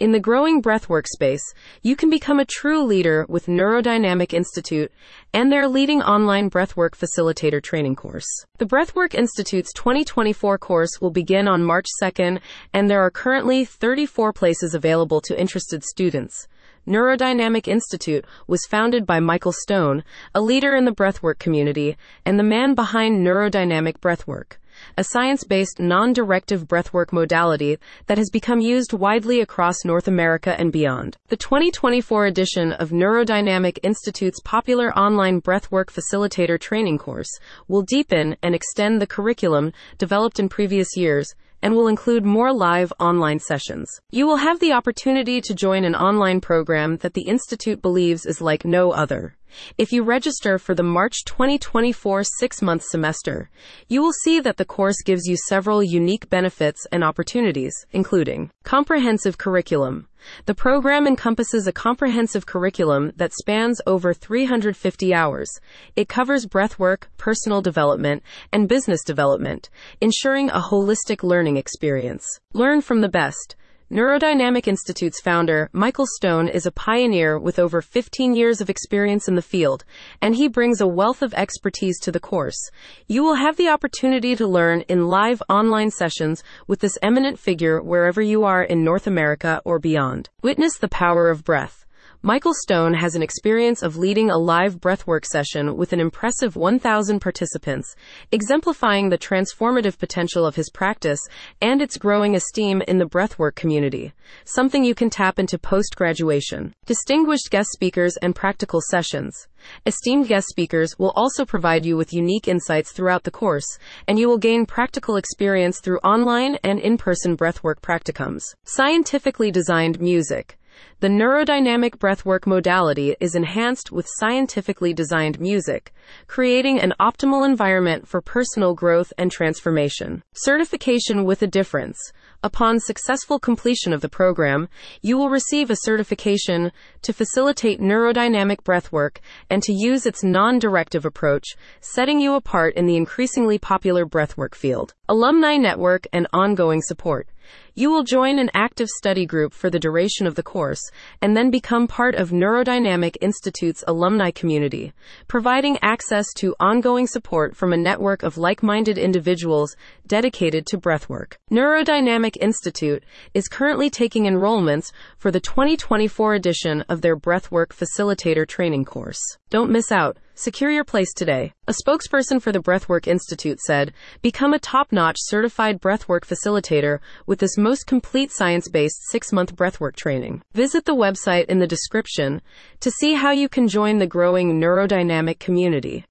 In the growing breathwork space, you can become a true leader with Neurodynamic Institute and their leading online breathwork facilitator training course. The Breathwork Institute's 2024 course will begin on March 2nd, and there are currently 34 places available to interested students. Neurodynamic Institute was founded by Michael Stone, a leader in the breathwork community and the man behind Neurodynamic Breathwork a science based non directive breathwork modality that has become used widely across North America and beyond. The 2024 edition of Neurodynamic Institute's popular online breathwork facilitator training course will deepen and extend the curriculum developed in previous years and will include more live online sessions. You will have the opportunity to join an online program that the Institute believes is like no other. If you register for the March 2024 six month semester, you will see that the course gives you several unique benefits and opportunities, including comprehensive curriculum. The program encompasses a comprehensive curriculum that spans over 350 hours. It covers breathwork, personal development, and business development, ensuring a holistic learning experience. Learn from the best. Neurodynamic Institute's founder, Michael Stone, is a pioneer with over 15 years of experience in the field, and he brings a wealth of expertise to the course. You will have the opportunity to learn in live online sessions with this eminent figure wherever you are in North America or beyond. Witness the power of breath. Michael Stone has an experience of leading a live breathwork session with an impressive 1,000 participants, exemplifying the transformative potential of his practice and its growing esteem in the breathwork community, something you can tap into post graduation. Distinguished guest speakers and practical sessions. Esteemed guest speakers will also provide you with unique insights throughout the course, and you will gain practical experience through online and in person breathwork practicums. Scientifically designed music. The neurodynamic breathwork modality is enhanced with scientifically designed music, creating an optimal environment for personal growth and transformation. Certification with a difference. Upon successful completion of the program, you will receive a certification to facilitate neurodynamic breathwork and to use its non directive approach, setting you apart in the increasingly popular breathwork field. Alumni network and ongoing support. You will join an active study group for the duration of the course and then become part of Neurodynamic Institute's alumni community, providing access to ongoing support from a network of like minded individuals dedicated to breathwork. Neurodynamic Institute is currently taking enrollments for the 2024 edition of their Breathwork Facilitator Training course. Don't miss out. Secure your place today. A spokesperson for the Breathwork Institute said, Become a top notch certified breathwork facilitator with this most complete science based six month breathwork training. Visit the website in the description to see how you can join the growing neurodynamic community.